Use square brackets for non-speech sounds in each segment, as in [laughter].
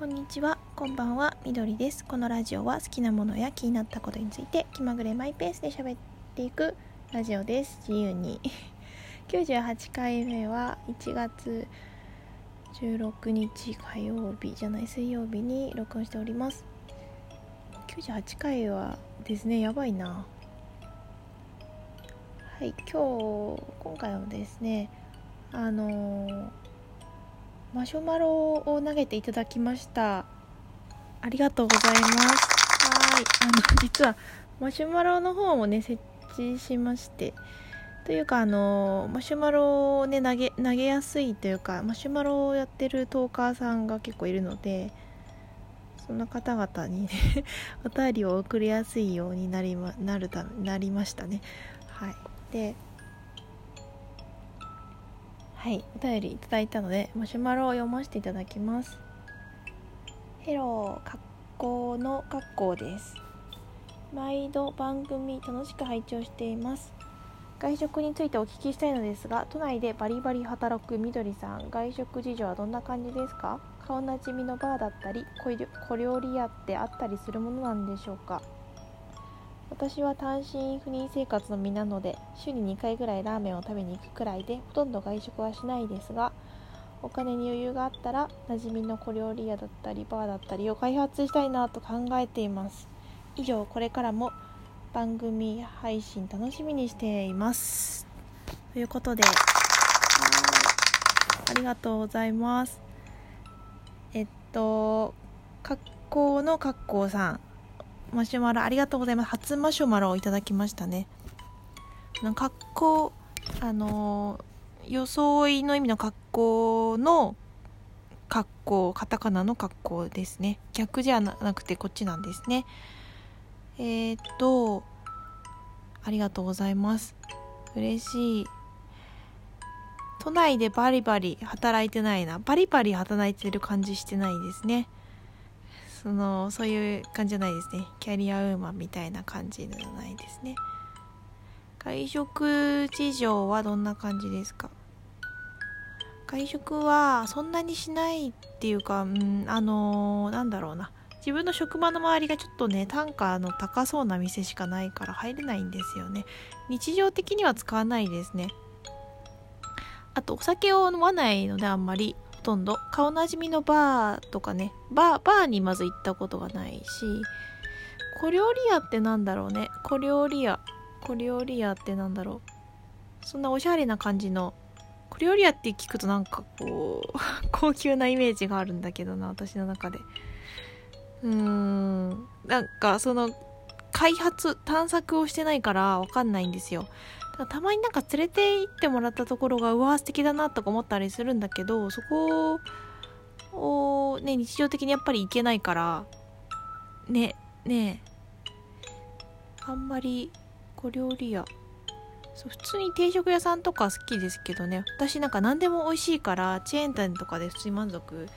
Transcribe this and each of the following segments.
こんにちは、こんばんは、みどりです。このラジオは好きなものや気になったことについて気まぐれマイペースで喋っていくラジオです。自由に。98回目は1月16日火曜日じゃない水曜日に録音しております。98回はですね、やばいな。はい、今日、今回はですね、あのーマシュマロを投げていただきました。ありがとうございます。はい。あの実はマシュマロの方もね設置しまして。というかあのマシュマロをね投げ投げやすいというかマシュマロをやってるトーカーさんが結構いるのでそんな方々にね [laughs] お便りを送りやすいようになりまなるたなりましたね。はい。ではい、お便りいただいたので、マシュマロを読ませていただきます。ヘロー、格好の格好です。毎度番組楽しく拝聴しています。外食についてお聞きしたいのですが、都内でバリバリ働くみどりさん、外食事情はどんな感じですか顔なじみのバーだったり、小料理屋ってあったりするものなんでしょうか私は単身赴任生活の身なので週に2回ぐらいラーメンを食べに行くくらいでほとんど外食はしないですがお金に余裕があったら馴染みの小料理屋だったりバーだったりを開発したいなと考えています。以上これからも番組配信楽しみにしています。ということでありがとうございます。えっと格好の格好さん。マシュマロありがとうございます。初マシュマロをいただきましたね。格好あの装いの意味の格好の格好カタカナの格好ですね。逆じゃなくてこっちなんですね。えー、っとありがとうございます。嬉しい。都内でバリバリ働いてないな。バリバリ働いてる感じしてないですね。そのそういう感じじゃないですね。キャリアウーマンみたいな感じじゃないですね。外食事情はどんな感じですか？外食はそんなにしないっていうかうんあのー、なんだろうな。自分の職場の周りがちょっとね単価の高そうな店しかないから入れないんですよね。日常的には使わないですね。あとお酒を飲まないのであんまり。ほとんど。顔なじみのバーとかね。バーバーにまず行ったことがないし。小料理屋ってなんだろうね。小料理屋。小料理屋ってなんだろう。そんなおしゃれな感じの。小料理屋って聞くとなんかこう [laughs] 高級なイメージがあるんだけどな私の中で。うーん。なんかその開発探索をしてないからわかんないんですよ。たまになんか連れて行ってもらったところがうわ素敵だなとか思ったりするんだけどそこをね日常的にやっぱり行けないからねねあんまり小料理屋。そう普通に定食屋さんとか好きですけどね。私なんか何でも美味しいからチェーン店とかで普通に満足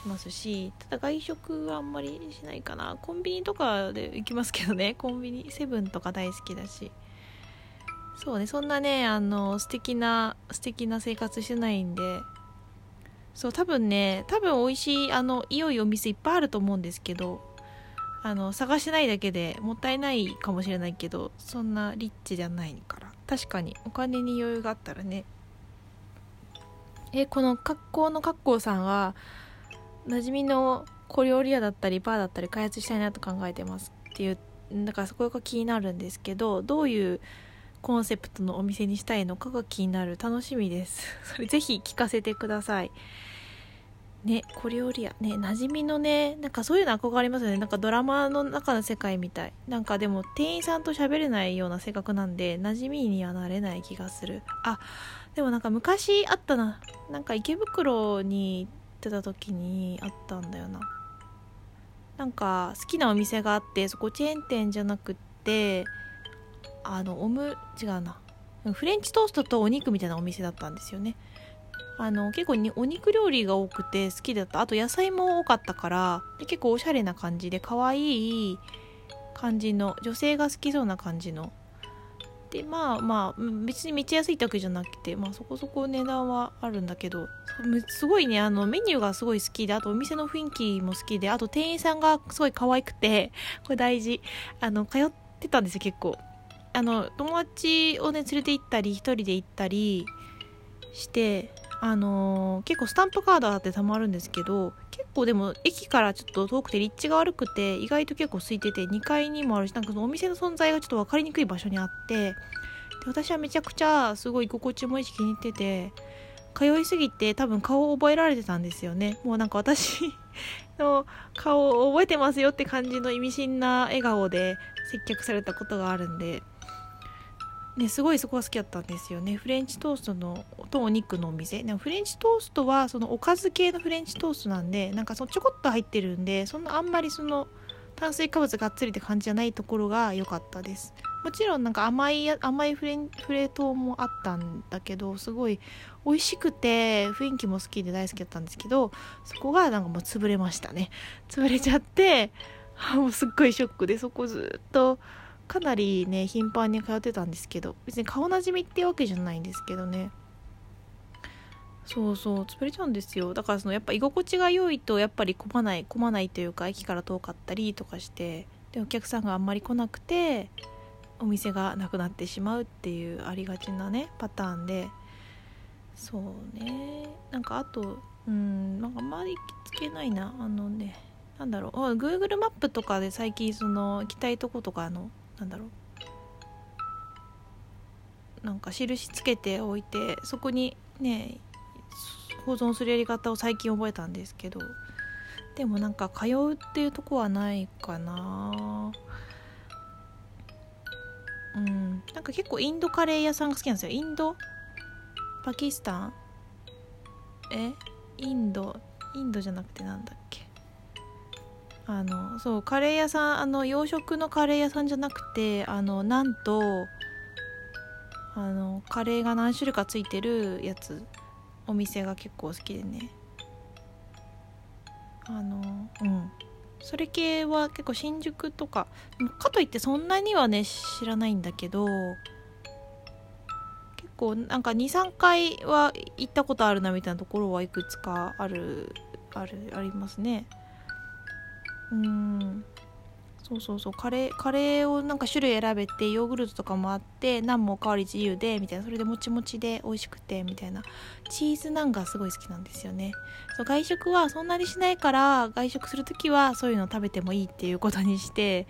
しますしただ外食はあんまりしないかな。コンビニとかで行きますけどね。コンビニセブンとか大好きだし。そうねそんなねあの素敵な素敵な生活してないんで。そう多分ね多分美味しいあのいよいよお店いっぱいあると思うんですけどあの探してないだけでもったいないかもしれないけどそんなリッチじゃないから。確かにお金に余裕があったらね。えこの格好の格好さんは馴染みの小料理屋だったりバーだったり開発したいなと考えてますっていうだからそこが気になるんですけどどういうコンセプトのお店にしたいのかが気になる。楽しみです。[laughs] それぜひ聞かせてください。ね小料理屋ね馴染みのねなんかそういうの憧れますよね。なんかドラマの中の世界みたい。なんかでも店員さんと喋れないような性格なんで馴染みにはなれない気がする。あでもなんか昔あったな。なんか池袋に行ってた時にあったんだよな。なんか好きなお店があってそこチェーン店じゃなくってあのオム違うな。フレンチトーストとお肉みたいなお店だったんですよね。あの結構にお肉料理が多くて好きだった。あと野菜も多かったから結構おしゃれな感じで可愛い感じの女性が好きそうな感じの。でまあまあ別にめっちゃ安いってわけじゃなくて、まあ、そこそこ値段はあるんだけどすごいねあのメニューがすごい好きであとお店の雰囲気も好きであと店員さんがすごい可愛くてこれ大事。あの通ってたんですよ結構。あの友達をね連れて行ったり一人で行ったりしてあのー、結構スタンプカードあってたまるんですけど結構でも駅からちょっと遠くて立地が悪くて意外と結構空いてて2階にもあるしなんかそのお店の存在がちょっと分かりにくい場所にあってで私はめちゃくちゃすごい居心地もいいし気に入ってて通いすぎて多分顔を覚えられてたんですよね。もうなんか私 [laughs] の顔を覚えてますよって感じの意味深な笑顔で接客されたことがあるんで。ね、すごいそこが好きだったんですよね。フレンチトーストのとお肉のお店。でもフレンチトーストはそのおかず系のフレンチトーストなんでなんかそのちょこっと入ってるんでそんなあんまりその炭水化物がっつりって感じじゃないところが良かったです。もちろんなんか甘い甘いフレンフレートもあったんだけどすごい美味しくて雰囲気も好きで大好きだったんですけどそこがなんかもう潰れましたね。潰れちゃってもうすっごいショックでそこずっとかなりね頻繁に通ってたんですけど別に顔なじみってわけじゃないんですけどね。そうそう潰れちゃうんですよ。だからそのやっぱ居心地が良いとやっぱり混まない混まないというか駅から遠かったりとかしてでお客さんがあんまり来なくてお店がなくなってしまうっていうありがちなねパターンで。そうね。なんかあとうんなんかあんまり行きつけないな。あのねなんだろう。Google マップとかで最近その行きたいとことかのなんだろう。なんか印つけておいてそこにね保存するやり方を最近覚えたんですけどでもなんか通うっていうとこはないかな。うん。なんか結構インドカレー屋さんが好きなんですよ。インドパキスタン？え？インド？インドじゃなくてなんだっけ？あのそうカレー屋さんあの洋食のカレー屋さんじゃなくてあのなんとあのカレーが何種類かついてるやつお店が結構好きでね。あのうん。それ系は結構新宿とかかといってそんなにはね知らないんだけど結構なんか23回は行ったことあるなみたいなところはいくつかあるあるありますね。うん。そうそうそう。カレーカレーをなんか種類選べてヨーグルトとかもあってナンもおかわり自由でみたいな。それでもちもちで美味しくてみたいな。チーズナンがすごい好きなんですよね。そう外食はそんなにしないから外食する時はそういうの食べてもいいっていうことにして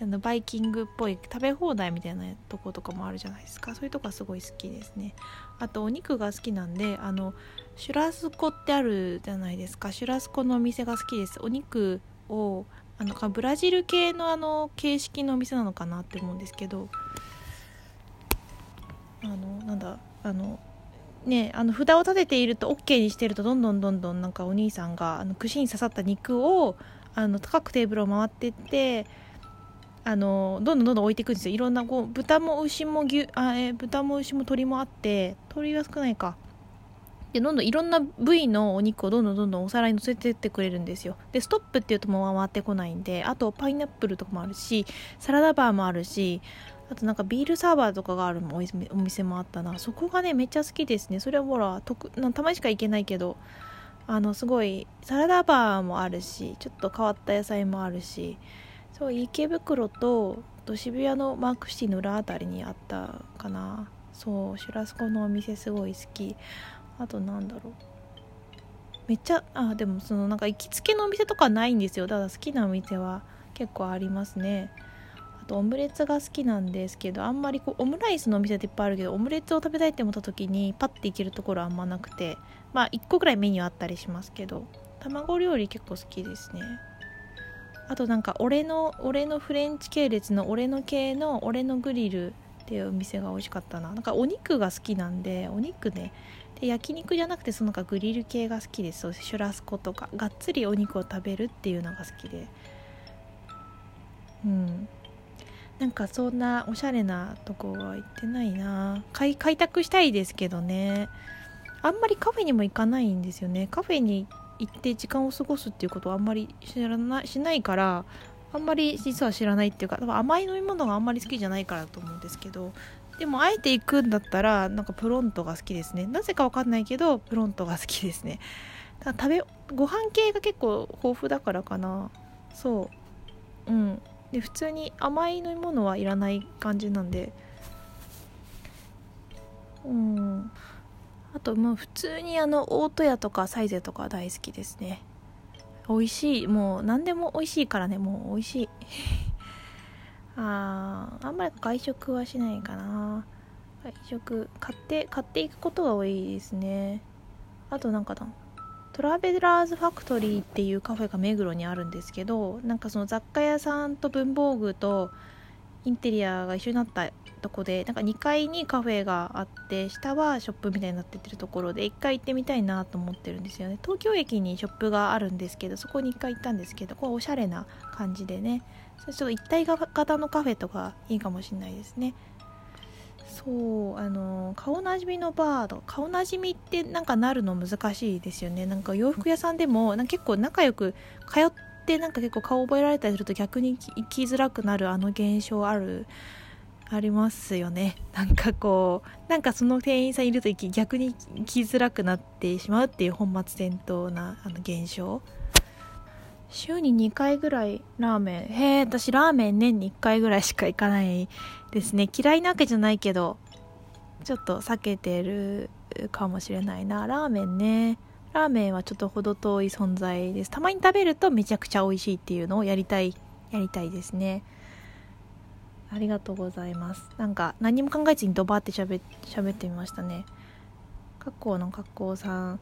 あのバイキングっぽい食べ放題みたいなとことかもあるじゃないですか。そういうとこはすごい好きですね。あとお肉が好きなんであのシュラスコってあるじゃないですか。シュラスコのお店が好きです。お肉をあのブラジル系のあの形式のお店なのかなって思うんですけどあのなんだあのねあの札を立てていると OK にしてるとどんどんどんどんなんかお兄さんがあの串に刺さった肉をあの高くテーブルを回ってってあのどんどんどんどん置いていくんですよ。いろんなこう豚も牛も牛あ、え豚も牛も鶏もあって鶏は少ないか。でどんどんいろんな部位のお肉をどんどんどんどんお皿に乗せてってくれるんですよ。でストップっていうともう回ってこないんであとパイナップルとかもあるしサラダバーもあるしあとなんかビールサーバーとかがあるお店もあったな。そこがねめっちゃ好きですね。それはほらとくたまにしか行けないけどあのすごいサラダバーもあるしちょっと変わった野菜もあるしそう池袋とと渋谷のマークシティの裏あたりにあったかな。そうシュラスコのお店すごい好き。あとなんだろう。めっちゃあでもそのなんか行きつけのお店とかないんですよ。ただ好きなお店は結構ありますね。あとオムレツが好きなんですけどあんまりこうオムライスのお店っていっぱいあるけどオムレツを食べたいって思った時にパッて行けるところあんまなくてまあ1個ぐらいメニューあったりしますけど卵料理結構好きですね。あとなんか俺の俺のフレンチ系列の俺の系の俺のグリルっていうお店が美味しかったな。なんかお肉が好きなんでお肉ね。で焼肉じゃなくてそのかグリル系が好きです。そうシュラスコとか。がっつりお肉を食べるっていうのが好きで。うん。なんかそんなおしゃれなとこは行ってないな。開開拓したいですけどね。あんまりカフェにも行かないんですよね。カフェに行って時間を過ごすっていうことはあんまり知らないしないからあんまり実は知らないっていうか多分甘い飲み物があんまり好きじゃないからだと思うんですけどでもあえて行くんだったらなんかプロントが好きですね。なぜかわかんないけどプロントが好きですね。だ食べご飯系が結構豊富だからかな。そう。うん。で普通に甘い飲み物はいらない感じなんで。うん。あとまあ普通にあの大戸屋とかサイゼとか大好きですね。美味しい。もう何でも美味しいからね。もう美味しい。[laughs] あーあんまり外食はしないかな。外食買って買っていくことが多いですね。あとなんかだトラベラーズファクトリーっていうカフェが目黒にあるんですけどなんかその雑貨屋さんと文房具とインテリアが一緒になったとこでなんか2階にカフェがあって下はショップみたいになってってるところで1回行ってみたいなと思ってるんですよね。東京駅にショップがあるんですけどそこに1回行ったんですけどこれおしゃれな感じでね。それちょっと一体型のカフェとかいいかもしれないですね。そうあの顔なじみのバーと顔なじみってなんかなるの難しいですよね。なんか洋服屋さんでもなんか結構仲良く通ってなんか結構顔覚えられたりすると逆に生きづらくなるあの現象あるありますよね。なんかこうなんかその店員さんいると逆に生きづらくなってしまうっていう本末転倒なあの現象。週に2回ぐらいラーメン。へえ私ラーメン年に1回ぐらいしか行かないですね。嫌いなわけじゃないけどちょっと避けてるかもしれないな。ラーメンね。ラーメンはちょっと程遠い存在です。たまに食べるとめちゃくちゃ美味しいっていうのをやりたいやりたいですね。ありがとうございます。なんか何も考えずにドバーってしゃべってみましたね。格好の格好さん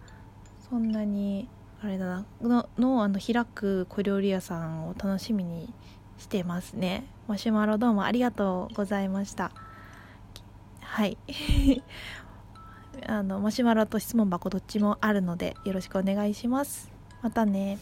そんなにあれだな。ののあの開く小料理屋さんを楽しみにしてますね。マシュマロどうもありがとうございました。はい。あのマシュマロと質問箱どっちもあるのでよろしくお願いします。またね。